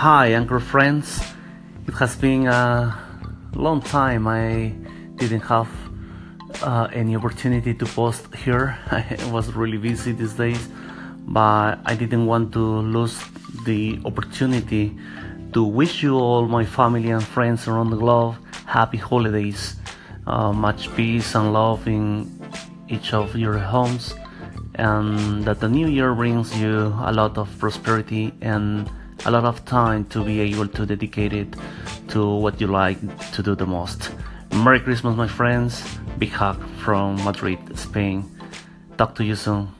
Hi, Anchor friends. It has been a long time I didn't have uh, any opportunity to post here. I was really busy these days, but I didn't want to lose the opportunity to wish you all, my family and friends around the globe, happy holidays. Uh, much peace and love in each of your homes, and that the new year brings you a lot of prosperity and a lot of time to be able to dedicate it to what you like to do the most. Merry Christmas, my friends. Big hug from Madrid, Spain. Talk to you soon.